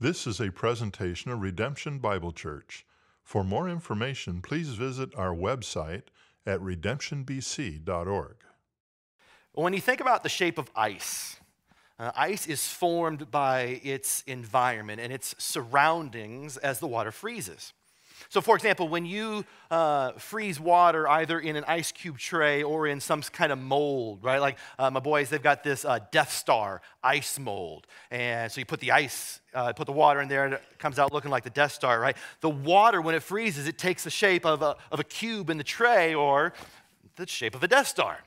This is a presentation of Redemption Bible Church. For more information, please visit our website at redemptionbc.org. When you think about the shape of ice, uh, ice is formed by its environment and its surroundings as the water freezes. So, for example, when you uh, freeze water either in an ice cube tray or in some kind of mold, right? Like uh, my boys, they've got this uh, Death Star ice mold. And so you put the ice, uh, put the water in there, and it comes out looking like the Death Star, right? The water, when it freezes, it takes the shape of a, of a cube in the tray or the shape of a Death Star.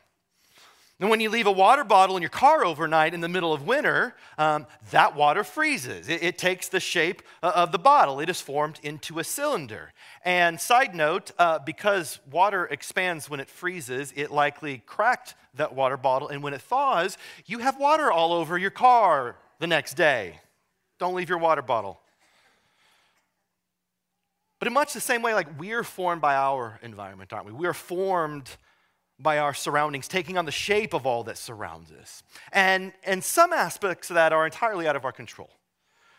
And when you leave a water bottle in your car overnight in the middle of winter, um, that water freezes. It, it, takes the shape uh, of the bottle, it is formed into a cylinder. And side note, uh, because water expands when it freezes, it likely cracked that water bottle. And when it thaws, you have water all over your car the next day. Don't leave your water bottle. But in much the same way, like we're formed by our environment, aren't we? We are formed by our surroundings, taking on the shape of all that surrounds us. And, and some aspects of that are entirely out of our control.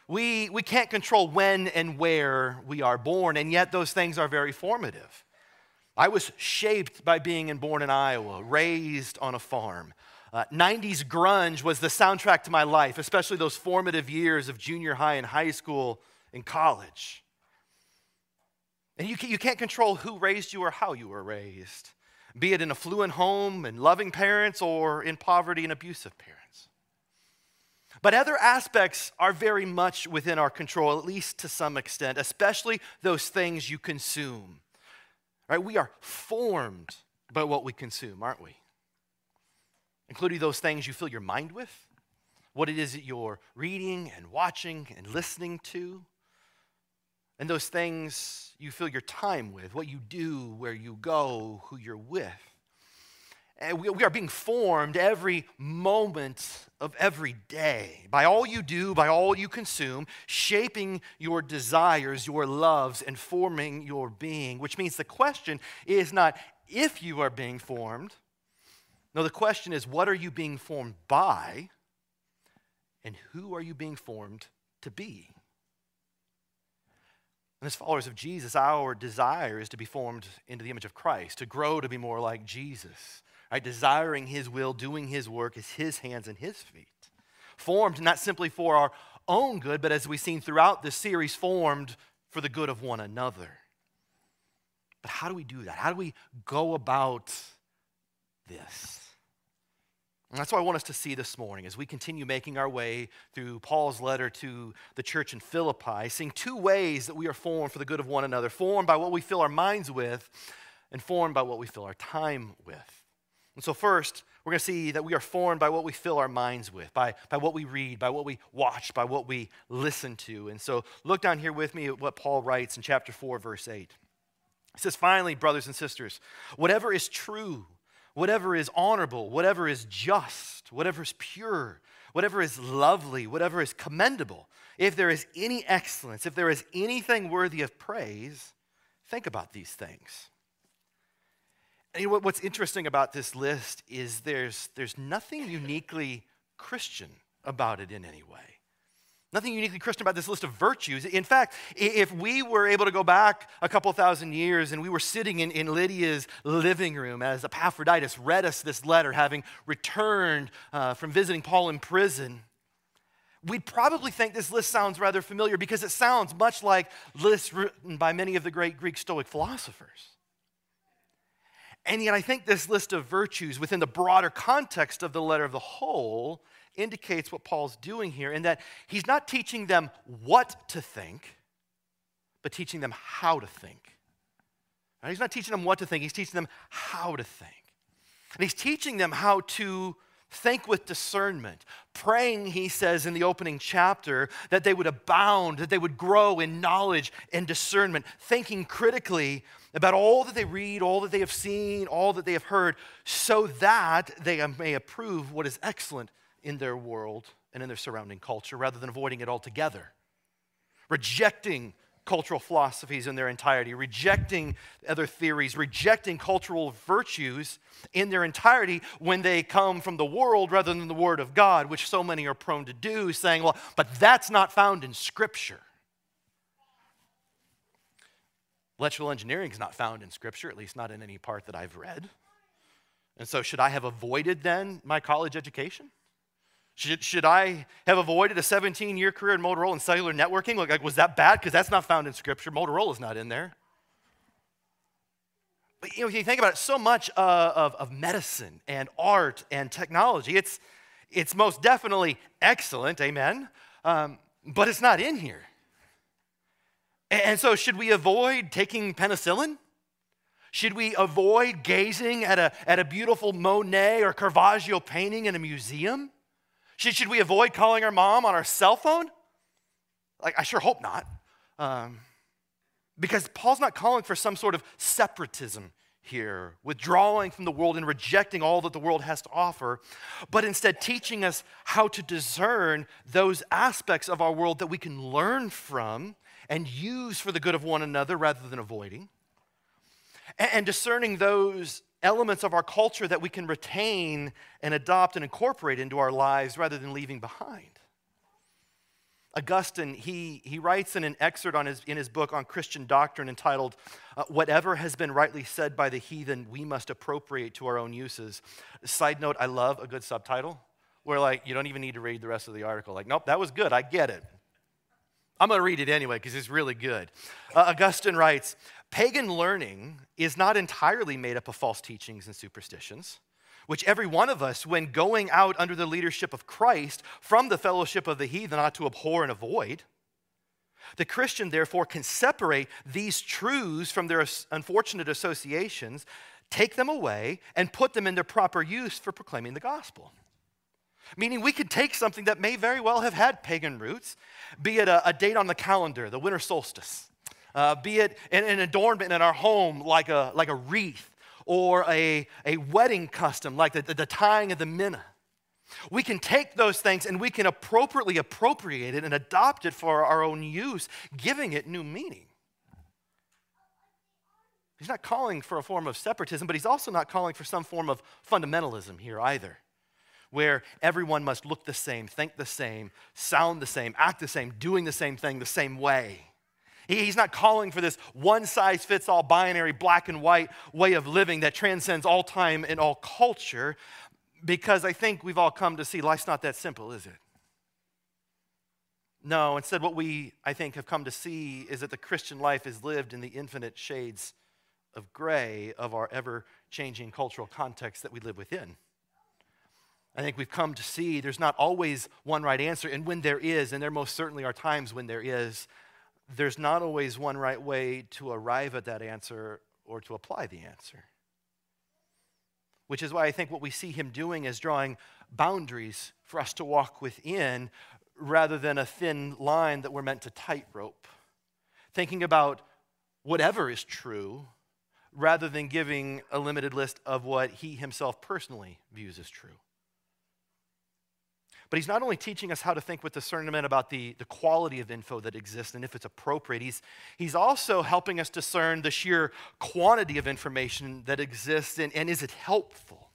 We, we can't control when and where we are born, and yet those things are very formative. I was shaped by being born in Iowa, raised on a farm. Uh, 90s grunge was the soundtrack to my life, especially those formative years of junior high and high school and college. And you, you can't control who raised you or how you were raised be it in a affluent home and loving parents or in poverty and abusive parents. But other aspects are very much within our control, at least to some extent, especially those things you consume. Right? We are formed by what we consume, aren't we? Including those things you fill your mind with, what it is that you're reading and watching and listening to, and those things you fill your time with, what you do, where you go, who you're with. And we, we are being formed every moment of every day by all you do, by all you consume, shaping your desires, your loves, and forming your being, which means the question is not if you are being formed. No, the question is what are you being formed by, and who are you being formed to be? And as followers of Jesus, our desire is to be formed into the image of Christ, to grow to be more like Jesus. Right? Desiring his will, doing his work is his hands and his feet. Formed not simply for our own good, but as we've seen throughout this series, formed for the good of one another. But how do we do that? How do we go about this? And that's what I want us to see this morning as we continue making our way through Paul's letter to the church in Philippi, seeing two ways that we are formed for the good of one another formed by what we fill our minds with, and formed by what we fill our time with. And so, first, we're going to see that we are formed by what we fill our minds with, by, by what we read, by what we watch, by what we listen to. And so, look down here with me at what Paul writes in chapter 4, verse 8. He says, Finally, brothers and sisters, whatever is true, whatever is honorable, whatever is just, whatever is pure, whatever is lovely, whatever is commendable, if there is any excellence, if there is anything worthy of praise, think about these things. And what's interesting about this list is there's, there's nothing uniquely Christian about it in any way. Nothing uniquely Christian about this list of virtues. In fact, if we were able to go back a couple thousand years and we were sitting in, in Lydia's living room as Epaphroditus read us this letter, having returned uh, from visiting Paul in prison, we'd probably think this list sounds rather familiar because it sounds much like lists written by many of the great Greek Stoic philosophers. And yet, I think this list of virtues within the broader context of the letter of the whole indicates what Paul's doing here in that he's not teaching them what to think, but teaching them how to think. He's not teaching them what to think, he's teaching them how to think. And he's teaching them how to think with discernment. Praying, he says in the opening chapter, that they would abound, that they would grow in knowledge and discernment, thinking critically about all that they read, all that they have seen, all that they have heard, so that they may approve what is excellent in their world and in their surrounding culture rather than avoiding it altogether. Rejecting cultural philosophies in their entirety, rejecting other theories, rejecting cultural virtues in their entirety when they come from the world rather than the Word of God, which so many are prone to do, saying, well, but that's not found in Scripture. Electrical engineering is not found in Scripture, at least not in any part that I've read. And so, should I have avoided then my college education? Should, should I have avoided a 17 year career in Motorola and cellular networking? Like, like was that bad? Because that's not found in Scripture. Motorola's not in there. But you know, if you think about it, so much uh, of, of medicine and art and technology, it's, it's most definitely excellent, amen, um, but it's not in here. And, and so, should we avoid taking penicillin? Should we avoid gazing at a, at a beautiful Monet or Caravaggio painting in a museum? Should, should we avoid calling our mom on our cell phone? Like, I sure hope not. Um, because Paul's not calling for some sort of separatism here, withdrawing from the world and rejecting all that the world has to offer, but instead teaching us how to discern those aspects of our world that we can learn from and use for the good of one another rather than avoiding and discerning those elements of our culture that we can retain and adopt and incorporate into our lives rather than leaving behind. Augustine, he, he writes in an excerpt on his, in his book on Christian doctrine entitled, uh, Whatever Has Been Rightly Said by the Heathen, We Must Appropriate to Our Own Uses. Side note, I love a good subtitle where, like, you don't even need to read the rest of the article. Like, nope, that was good. I get it. I'm going to read it anyway because it's really good. Uh, Augustine writes Pagan learning is not entirely made up of false teachings and superstitions, which every one of us, when going out under the leadership of Christ from the fellowship of the heathen, ought to abhor and avoid. The Christian, therefore, can separate these truths from their unfortunate associations, take them away, and put them into proper use for proclaiming the gospel. Meaning, we could take something that may very well have had pagan roots, be it a, a date on the calendar, the winter solstice, uh, be it an, an, adornment in our home like a, like a wreath or a, a wedding custom like the, the, the tying of the minna. We can take those things and we can appropriately appropriate it and adopt it for our own use, giving it new meaning. He's not calling for a form of separatism, but he's also not calling for some form of fundamentalism here either, where everyone must look the same, think the same, sound the same, act the same, doing the same thing the same way. He's not calling for this one size fits all binary black and white way of living that transcends all time and all culture because I think we've all come to see life's not that simple, is it? No, instead, what we, I think, have come to see is that the Christian life is lived in the infinite shades of gray of our ever changing cultural context that we live within. I think we've come to see there's not always one right answer, and when there is, and there most certainly are times when there is, there's not always one right way to arrive at that answer or to apply the answer. Which is why I think what we see him doing is drawing boundaries for us to walk within rather than a thin line that we're meant to tightrope. Thinking about whatever is true rather than giving a limited list of what he himself personally views as true. But he's not only teaching us how to think with discernment about the, the quality of info that exists and if it's appropriate, he's, he's also helping us discern the sheer quantity of information that exists and, and is it helpful.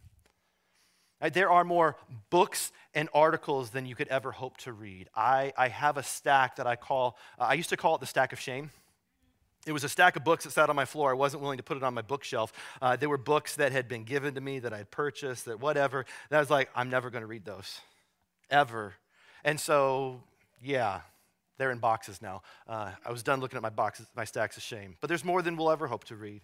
Right, there are more books and articles than you could ever hope to read. I, I have a stack that I call, uh, I used to call it the stack of shame. It was a stack of books that sat on my floor. I wasn't willing to put it on my bookshelf. Uh, there were books that had been given to me that I'd purchased, that whatever. That I was like, I'm never going to read those ever. And so, yeah, they're in boxes now. Uh, I was done looking at my boxes, my stacks of shame. But there's more than we'll ever hope to read.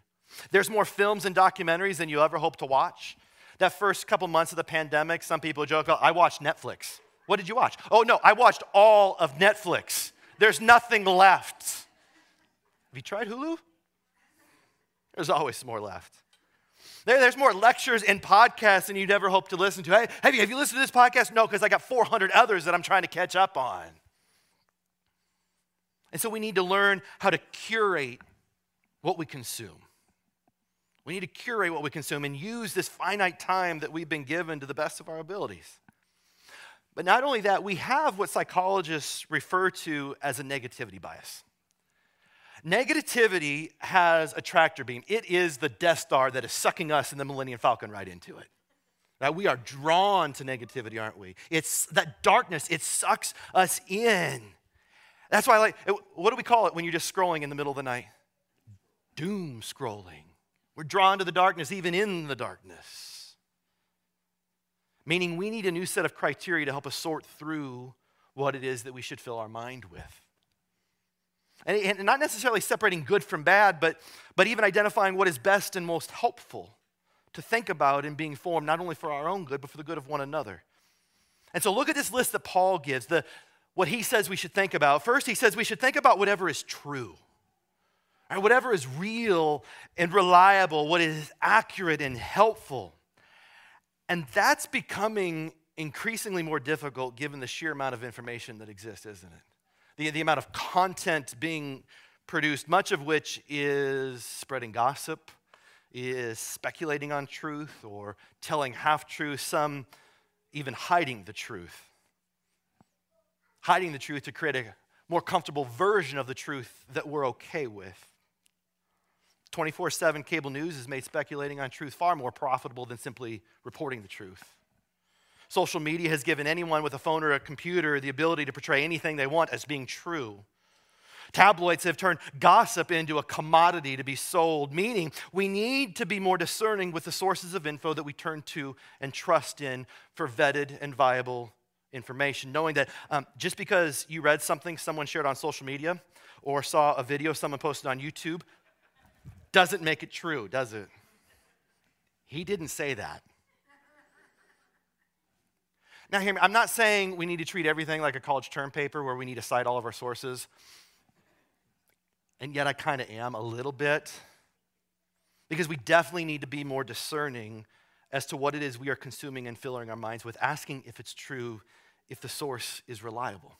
There's more films and documentaries than you'll ever hope to watch. That first couple months of the pandemic, some people joke, oh, I watched Netflix. What did you watch? Oh, no, I watched all of Netflix. There's nothing left. Have you tried Hulu? There's always more left. There, there's more lectures and podcasts than you'd ever hope to listen to. Hey, have you, have you listened to this podcast? No, because I got 400 others that I'm trying to catch up on. And so we need to learn how to curate what we consume. We need to curate what we consume and use this finite time that we've been given to the best of our abilities. But not only that, we have what psychologists refer to as a negativity bias. Negativity has a tractor beam. It is the Death Star that is sucking us in the Millennium Falcon right into it. Right? We are drawn to negativity, aren't we? It's that darkness, it sucks us in. That's why like, what do we call it when you're just scrolling in the middle of the night? Doom scrolling. We're drawn to the darkness, even in the darkness. Meaning we need a new set of criteria to help us sort through what it is that we should fill our mind with. And, and not necessarily separating good from bad, but, but even identifying what is best and most helpful to think about in being formed, not only for our own good, but for the good of one another. And so look at this list that Paul gives, the, what he says we should think about. First, he says we should think about whatever is true. Right, whatever is real and reliable, what is accurate and helpful. And that's becoming increasingly more difficult given the sheer amount of information that exists, isn't it? The, the amount of content being produced, much of which is spreading gossip, is speculating on truth, or telling half truths, some even hiding the truth. Hiding the truth to create a more comfortable version of the truth that we're okay with. 24 7 cable news has made speculating on truth far more profitable than simply reporting the truth. Social media has given anyone with a phone or a computer the ability to portray anything they want as being true. Tabloids have turned gossip into a commodity to be sold, meaning we need to be more discerning with the sources of info that we turn to and trust in for vetted and viable information. Knowing that um, just because you read something someone shared on social media or saw a video someone posted on YouTube doesn't make it true, does it? He didn't say that. Now, hear me, I'm not saying we need to treat everything like a college term paper where we need to cite all of our sources. And yet, I kind of am a little bit. Because we definitely need to be more discerning as to what it is we are consuming and filling our minds with, asking if it's true, if the source is reliable.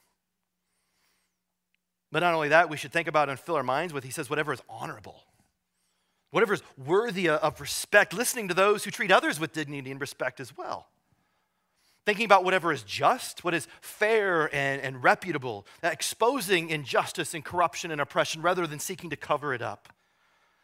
But not only that, we should think about and fill our minds with, he says, whatever is honorable whatever is worthy of respect, listening to those who treat others with dignity and respect as well. Thinking about whatever is just, what is fair and, and reputable, exposing injustice and corruption and oppression rather than seeking to cover it up.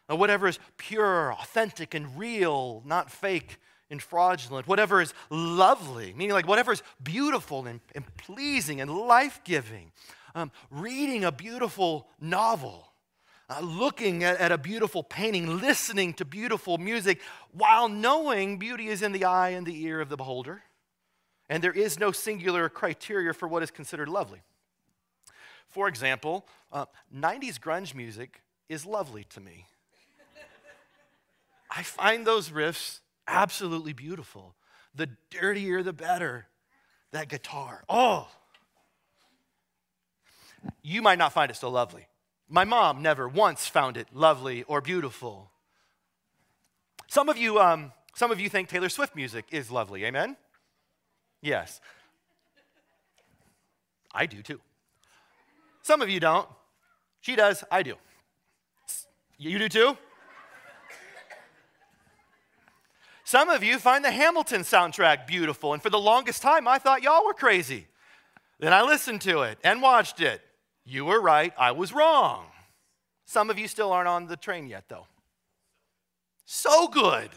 Now, whatever is pure, authentic, and real, not fake and fraudulent. Whatever is lovely, meaning like whatever is beautiful and, and pleasing and life giving. Um, reading a beautiful novel uh, looking at, at a beautiful painting, listening to beautiful music, while knowing beauty is in the eye and the ear of the beholder. And there is no singular criteria for what is considered lovely. For example, uh, 90s grunge music is lovely to me. I find those riffs absolutely beautiful. The dirtier, the better. That guitar. Oh! You might not find it so lovely. My mom never once found it lovely or beautiful. Some of you, um, some of you think Taylor Swift music is lovely. Amen? Yes. I do too. Some of you don't. She does. I do. You do too? Some of you find the Hamilton soundtrack beautiful, and for the longest time, I thought y'all were crazy. Then I listened to it and watched it. You were right, I was wrong. Some of you still aren't on the train yet, though. So good.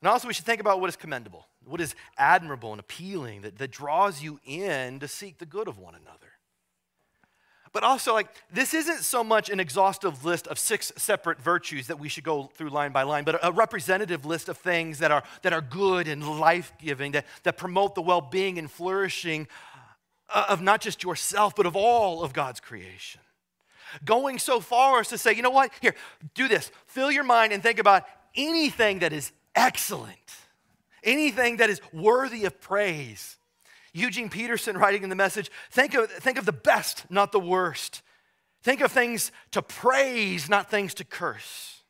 And also, we should think about what is commendable, what is admirable and appealing, that, that draws you in to seek the good of one another. But also, like, this isn't so much an exhaustive list of six separate virtues that we should go through line by line, but a representative list of things that are, that are good and life giving, that, that promote the well being and flourishing uh, of not just yourself, but of all of God's creation. Going so far as to say, you know what? Here, do this. Fill your mind and think about anything that is excellent, anything that is worthy of praise. Eugene Peterson writing in the message think of, think of the best, not the worst. Think of things to praise, not things to curse.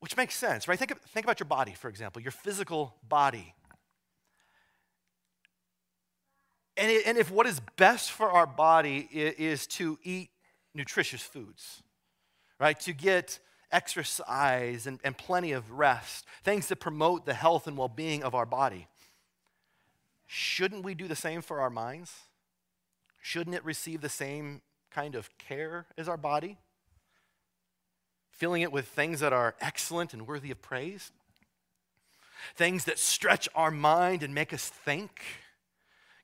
Which makes sense, right? Think, of, think about your body, for example, your physical body. And, it, and if what is best for our body is, is to eat nutritious foods, right? To get exercise and, and plenty of rest, things that promote the health and well being of our body. Shouldn't we do the same for our minds? shouldn't it receive the same kind of care as our body? Filling it with things that are excellent and worthy of praise? Things that stretch our mind and make us think?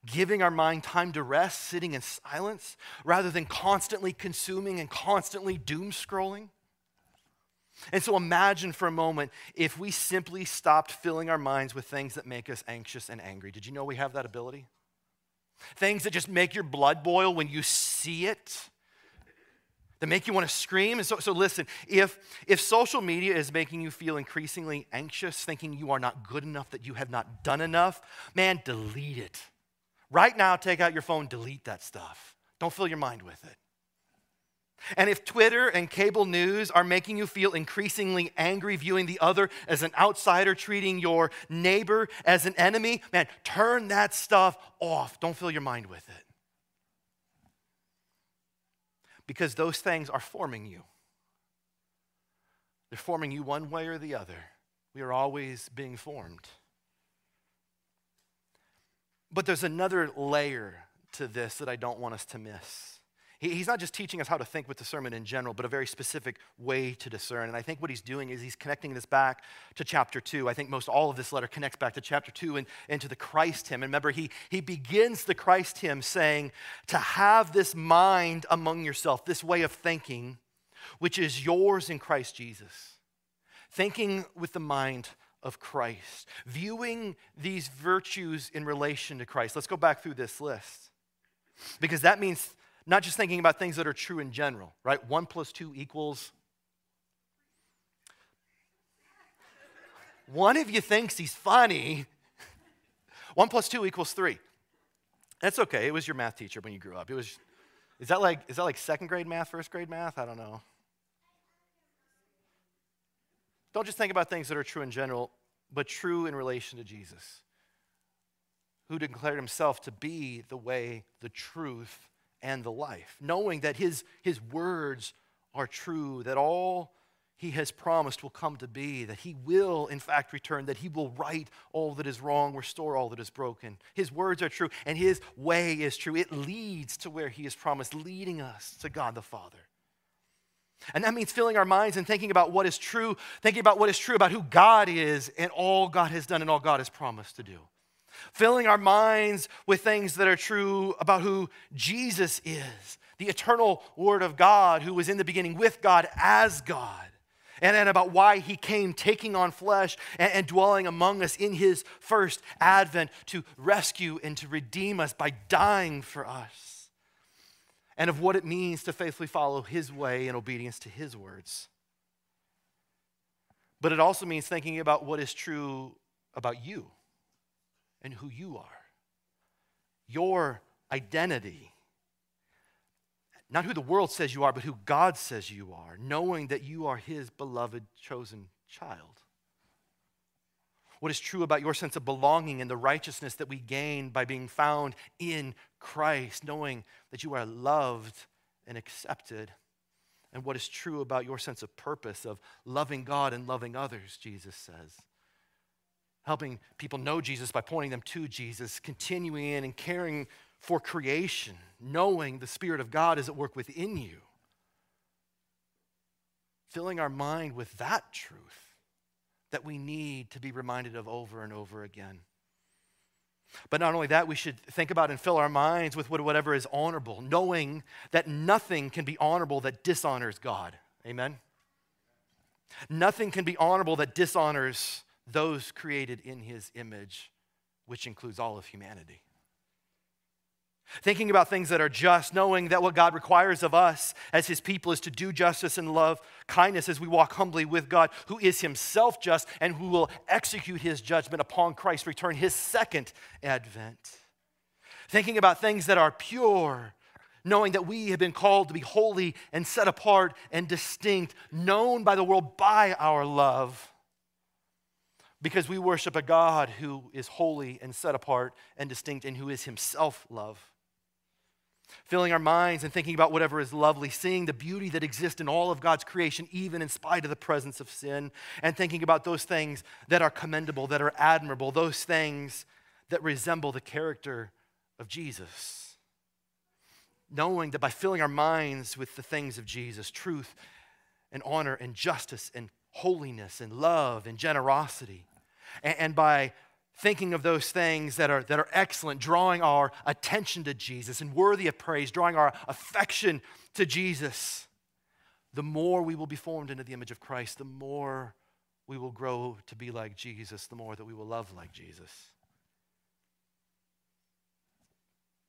Giving our mind time to rest, sitting in silence, rather than constantly consuming and constantly doom scrolling? And so imagine for a moment if we simply stopped filling our minds with things that make us anxious and angry. Did you know we have that ability? Things that just make your blood boil when you see it, that make you want to scream. And so, so listen, if, if social media is making you feel increasingly anxious, thinking you are not good enough, that you have not done enough, man, delete it. Right now, take out your phone, delete that stuff. Don't fill your mind with it. And if Twitter and cable news are making you feel increasingly angry, viewing the other as an outsider, treating your neighbor as an enemy, man, turn that stuff off. Don't fill your mind with it. Because those things are forming you. They're forming you one way or the other. We are always being formed. But there's another layer to this that I don't want us to miss. He's not just teaching us how to think with discernment in general, but a very specific way to discern. And I think what he's doing is he's connecting this back to chapter two. I think most all of this letter connects back to chapter two and, and to the Christ hymn. And remember, he, he begins the Christ hymn saying, To have this mind among yourself, this way of thinking, which is yours in Christ Jesus. Thinking with the mind of Christ, viewing these virtues in relation to Christ. Let's go back through this list. Because that means not just thinking about things that are true in general, right? One plus two equals. One of you thinks he's funny. One plus two equals three. That's okay. It was your math teacher when you grew up. It was. Is that like is that like second grade math, first grade math? I don't know. Don't just think about things that are true in general, but true in relation to Jesus, who declared himself to be the way, the truth, and the life, knowing that his, his words are true, that all he has promised will come to be, that he will, in fact, return, that he will right all that is wrong, restore all that is broken. His words are true, and his way is true. It leads to where he has promised, leading us to God the Father. And that means filling our minds and thinking about what is true, thinking about what is true about who God is and all God has done and all God has promised to do filling our minds with things that are true about who Jesus is, the eternal Word of God, who was in the beginning with God as God, and, about why He came taking on flesh and, and dwelling among us in His first advent to rescue and to redeem us by dying for us, and of what it means to faithfully follow His way in obedience to His words. But it also means thinking about what is true about you and who you are, your identity. Not who the world says you are, but who God says you are, knowing that you are His beloved, chosen child. What is true about your sense of belonging and the righteousness that we gain by being found in Christ, knowing that you are loved and accepted. And what is true about your sense of purpose, of loving God and loving others, Jesus says helping people know Jesus by pointing them to Jesus, continuing in and caring for creation, knowing the Spirit of God is at work within you. Filling our mind with that truth that we need to be reminded of over and over again. But not only that, we should think about and fill our minds with whatever is honorable, knowing that nothing can be honorable that dishonors God. Amen? Nothing can be honorable that dishonors those created in his image, which includes all of humanity. Thinking about things that are just, knowing that what God requires of us as his people is to do justice and love kindness as we walk humbly with God, who is himself just and who will execute his judgment upon Christ's return, his second advent. Thinking about things that are pure, knowing that we have been called to be holy and set apart and distinct, known by the world by our love because we worship a God who is holy and set apart and distinct and who is himself love. Filling our minds and thinking about whatever is lovely, seeing the beauty that exists in all of God's creation, even in spite of the presence of sin, and thinking about those things that are commendable, that are admirable, those things that resemble the character of Jesus. knowing that by filling our minds with the things of Jesus, truth and honor and justice and holiness and love and generosity, and, and by thinking of those things that are, that are excellent, drawing our attention to Jesus and worthy of praise, drawing our affection to Jesus, the more we will be formed into the image of Christ, the more we will grow to be like Jesus, the more that we will love like Jesus.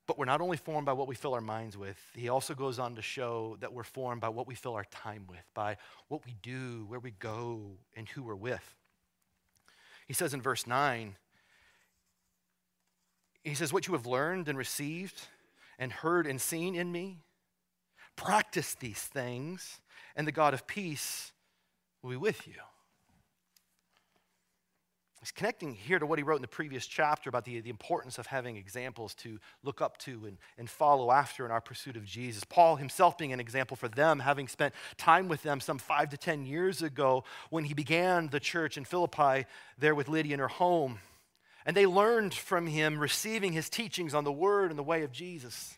But we're not only formed by what we fill our minds with, he also goes on to show that we're formed by what we fill our time with, by what we do, where we go, and who we're with. He says in verse 9, he says, What you have learned and received and heard and seen in me, practice these things, and the God of peace will be with you. He's connecting here to what he wrote in the previous chapter about the, the importance of having examples to look up to and, and follow after in our pursuit of Jesus. Paul himself being an example for them, having spent time with them some five to ten years ago when he began the church in Philippi there with Lydia in her home. And they learned from him, receiving his teachings on the word and the way of Jesus.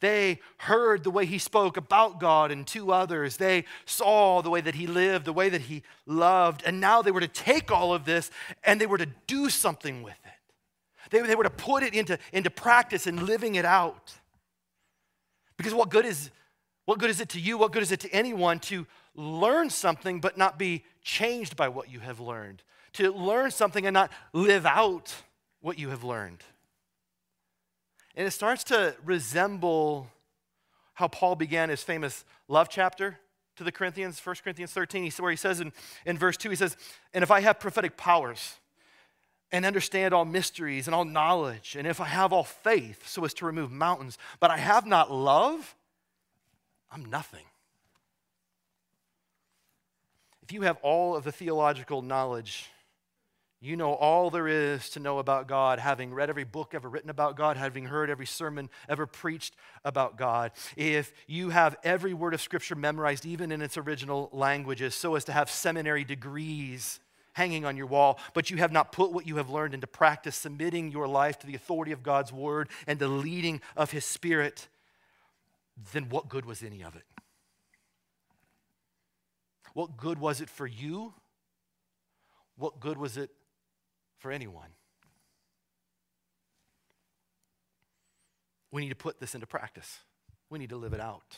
They heard the way he spoke about God and to others. They saw the way that he lived, the way that he loved. And now they were to take all of this and they were to do something with it. They, they were to put it into, into practice and living it out. Because what good is what good is it to you? What good is it to anyone to learn something but not be changed by what you have learned? to learn something and not live out what you have learned. And it starts to resemble how Paul began his famous love chapter to the Corinthians, 1 Corinthians 13, where he says in, in verse 2, he says, And if I have prophetic powers and understand all mysteries and all knowledge, and if I have all faith so as to remove mountains, but I have not love, I'm nothing. If you have all of the theological knowledge you know all there is to know about God, having read every book ever written about God, having heard every sermon ever preached about God. If you have every word of Scripture memorized, even in its original languages, so as to have seminary degrees hanging on your wall, but you have not put what you have learned into practice, submitting your life to the authority of God's word and the leading of His Spirit, then what good was any of it? What good was it for you? What good was it for anyone. We need to put this into practice. We need to live it out.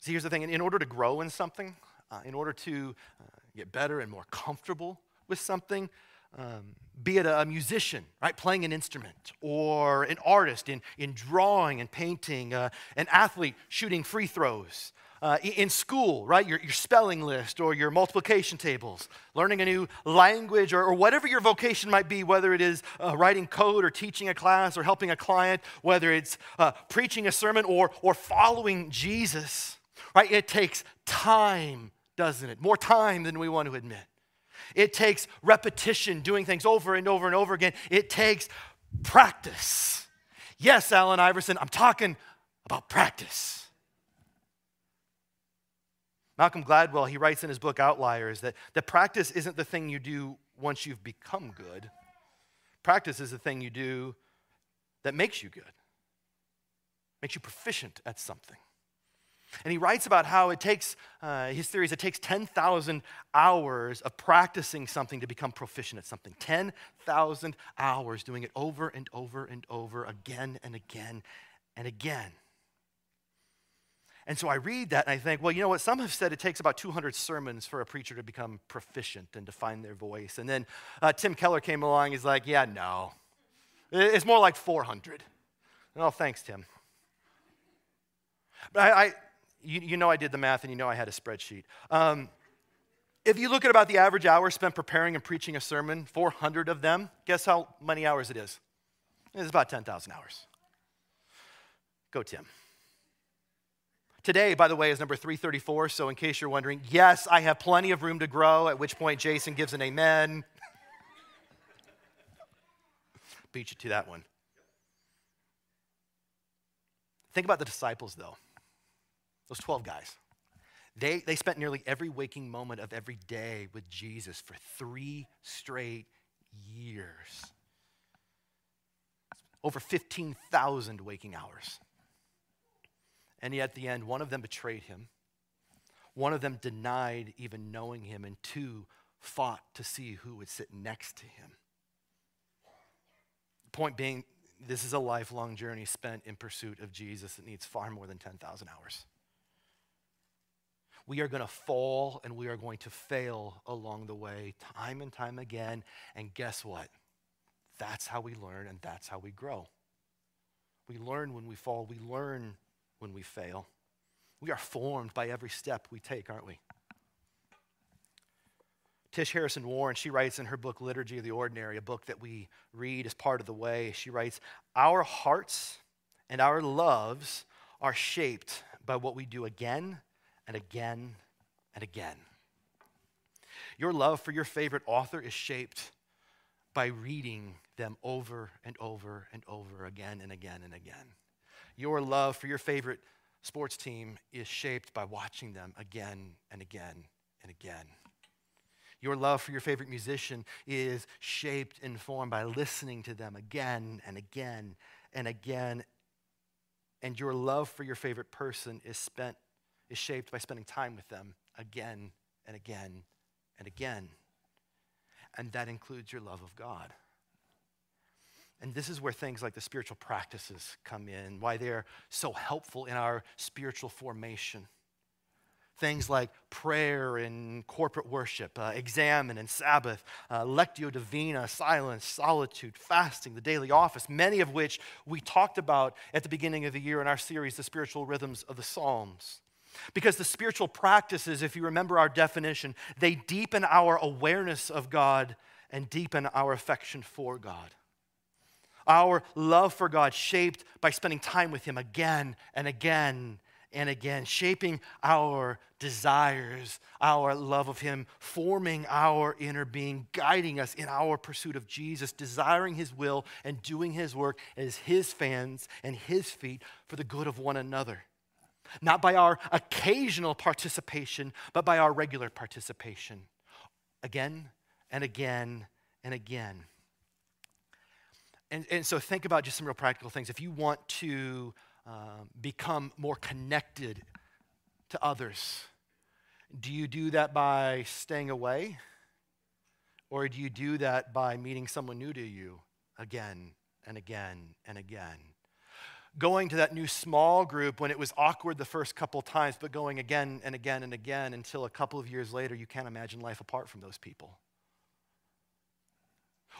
See, here's the thing in order to grow in something, uh, in order to uh, get better and more comfortable with something, um, be it a musician, right, playing an instrument, or an artist in, in drawing and painting, uh, an athlete shooting free throws, uh, in school, right? Your, your spelling list or your multiplication tables, learning a new language or, or whatever your vocation might be, whether it is uh, writing code or teaching a class or helping a client, whether it's uh, preaching a sermon or, or following Jesus, right? It takes time, doesn't it? More time than we want to admit. It takes repetition, doing things over and over and over again. It takes practice. Yes, Allen Iverson, I'm talking about practice. Malcolm Gladwell, he writes in his book Outliers that, that practice isn't the thing you do once you've become good. Practice is the thing you do that makes you good, makes you proficient at something. And he writes about how it takes, uh, his theory is it takes 10,000 hours of practicing something to become proficient at something. 10,000 hours doing it over and over and over again and again and again. And so I read that and I think, well, you know what? Some have said it takes about 200 sermons for a preacher to become proficient and to find their voice. And then uh, Tim Keller came along. He's like, yeah, no. It's more like 400. Oh, thanks, Tim. But I, I you, you, know I did the math and you know I had a spreadsheet. Um, if you look at about the average hour spent preparing and preaching a sermon, 400 of them, guess how many hours it is? It's about 10,000 hours. Go, Tim. Today, by the way, is number 334. So, in case you're wondering, yes, I have plenty of room to grow, at which point Jason gives an amen. Beat you to that one. Think about the disciples, though. Those 12 guys. They, they spent nearly every waking moment of every day with Jesus for three straight years. Over 15,000 waking hours. And yet, at the end, one of them betrayed him, one of them denied even knowing him, and two fought to see who would sit next to him. Point being, this is a lifelong journey spent in pursuit of Jesus that needs far more than 10,000 hours. We are going to fall and we are going to fail along the way, time and time again. And guess what? That's how we learn and that's how we grow. We learn when we fall, we learn when we fail. We are formed by every step we take, aren't we? Tish Harrison Warren, she writes in her book Liturgy of the Ordinary, a book that we read as part of the way. She writes, Our hearts and our loves are shaped by what we do again and again and again. Your love for your favorite author is shaped by reading them over and over and over again and again and again. Your love for your favorite sports team is shaped by watching them again and again and again. Your love for your favorite musician is shaped and formed by listening to them again and again and again. And your love for your favorite person is spent is shaped by spending time with them again and again and again. And that includes your love of God. And this is where things like the spiritual practices come in, why they're so helpful in our spiritual formation. Things like prayer and corporate worship, uh, examen and Sabbath, uh, lectio divina, silence, solitude, fasting, the daily office, many of which we talked about at the beginning of the year in our series, The Spiritual Rhythms of the Psalms. Because the spiritual practices, if you remember our definition, they deepen our awareness of God and deepen our affection for God. Our love for God shaped by spending time with Him again and again and again, shaping our desires, our love of Him, forming our inner being, guiding us in our pursuit of Jesus, desiring His will and doing His work as His fans and His feet for the good of one another not by our occasional participation, but by our regular participation. Again and again and again. And, and so think about just some real practical things. If you want to uh, become more connected to others, do you do that by staying away? Or do you do that by meeting someone new to you again and again and again? going to that new small group when it was awkward the first couple times, but going again and again and again until a couple of years later, you can't imagine life apart from those people.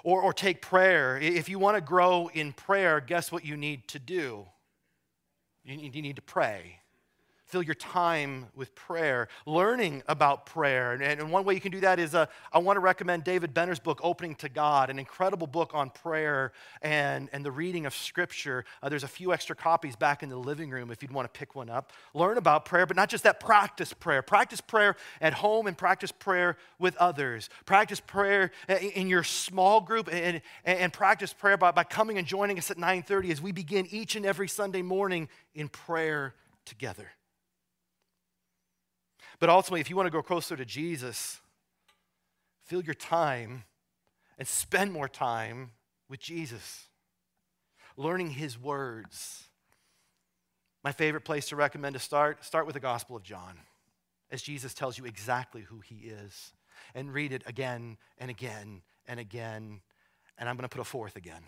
Or, or take prayer. If you want to grow in prayer, guess what you need to do? You need, you need to pray. Fill your time with prayer, learning about prayer. And, and one way you can do that is uh, I want to recommend David Benner's book, Opening to God, an incredible book on prayer and, and the reading of Scripture. Uh, there's a few extra copies back in the living room if you'd want to pick one up. Learn about prayer, but not just that, practice prayer. Practice prayer at home and practice prayer with others. Practice prayer in your small group and, and, and practice prayer by, by coming and joining us at 9.30 as we begin each and every Sunday morning in prayer together. But ultimately, if you want to grow closer to Jesus, fill your time and spend more time with Jesus, learning his words. My favorite place to recommend to start, start with the Gospel of John, as Jesus tells you exactly who he is. And read it again and again and again. And I'm going to put a fourth again.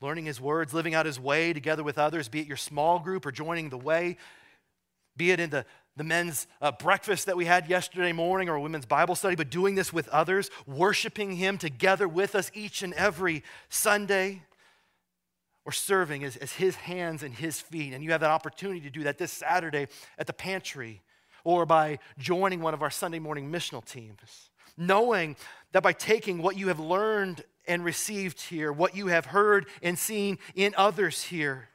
Learning his words, living out his way together with others, be it your small group or joining the way, be it in the, the men's uh, breakfast that we had yesterday morning or a women's Bible study, but doing this with others, worshiping Him together with us each and every Sunday, or serving as, as His hands and His feet. And you have that opportunity to do that this Saturday at the pantry or by joining one of our Sunday morning missional teams. Knowing that by taking what you have learned and received here, what you have heard and seen in others here,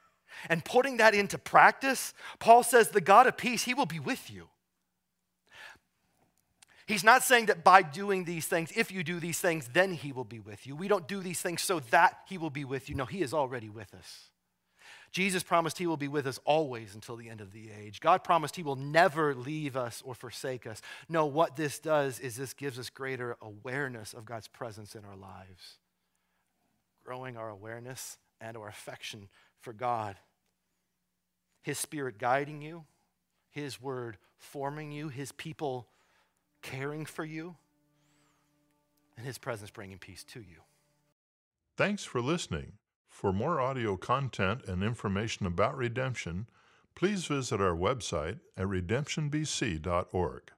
and putting that into practice, Paul says, the God of peace, he will be with you. He's not saying that by doing these things, if you do these things, then he will be with you. We don't do these things so that he will be with you. No, he is already with us. Jesus promised he will be with us always until the end of the age. God promised he will never leave us or forsake us. No, what this does is this gives us greater awareness of God's presence in our lives, growing our awareness and our affection for God. His Spirit guiding you, His Word forming you, His people caring for you, and His presence bringing peace to you. Thanks for listening. For more audio content and information about redemption, please visit our website at redemptionbc.org.